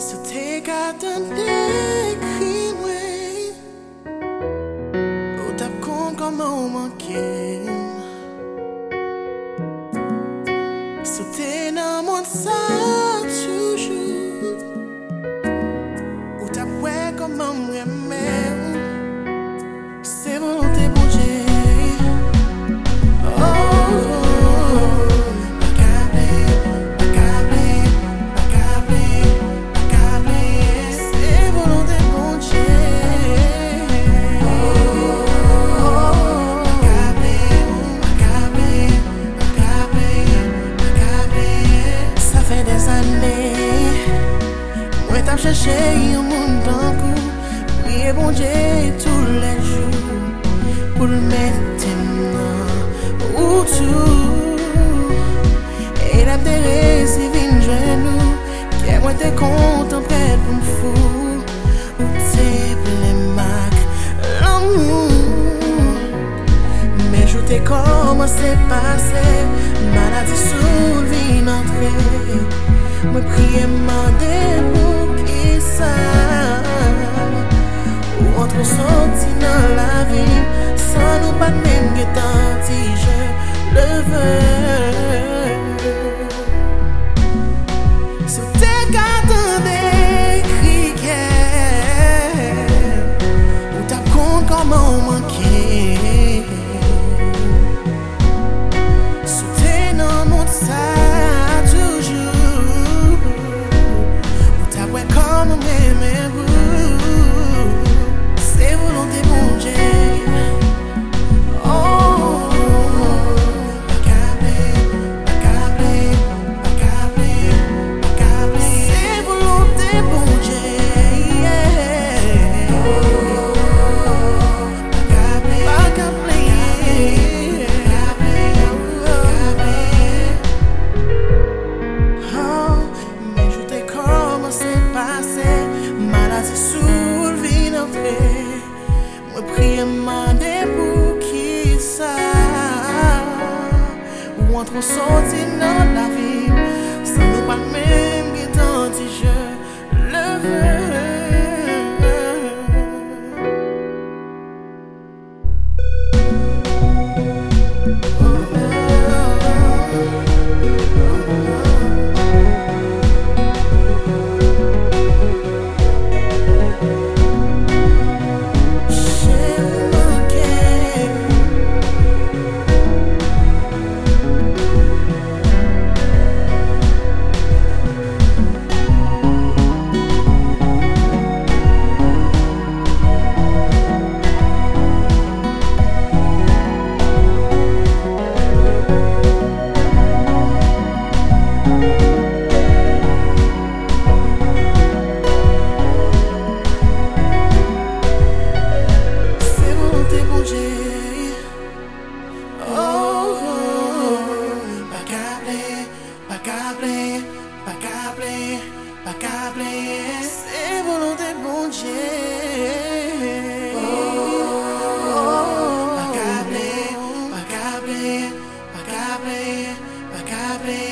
So te gatan dekri mwen Ou tap kon koman ou manke Mwen tap chèche yon moun tankou Priye bon Dieu tous les jours Pou l'mette nan ou tou E la te rezi vin jwen nou Kè mwen te kontan prèt pou m'fou Ou te ple mak l'amou Men jou te komanse pase 历史 mande pou ki sa. Ou an tron soti nan la vi macabre.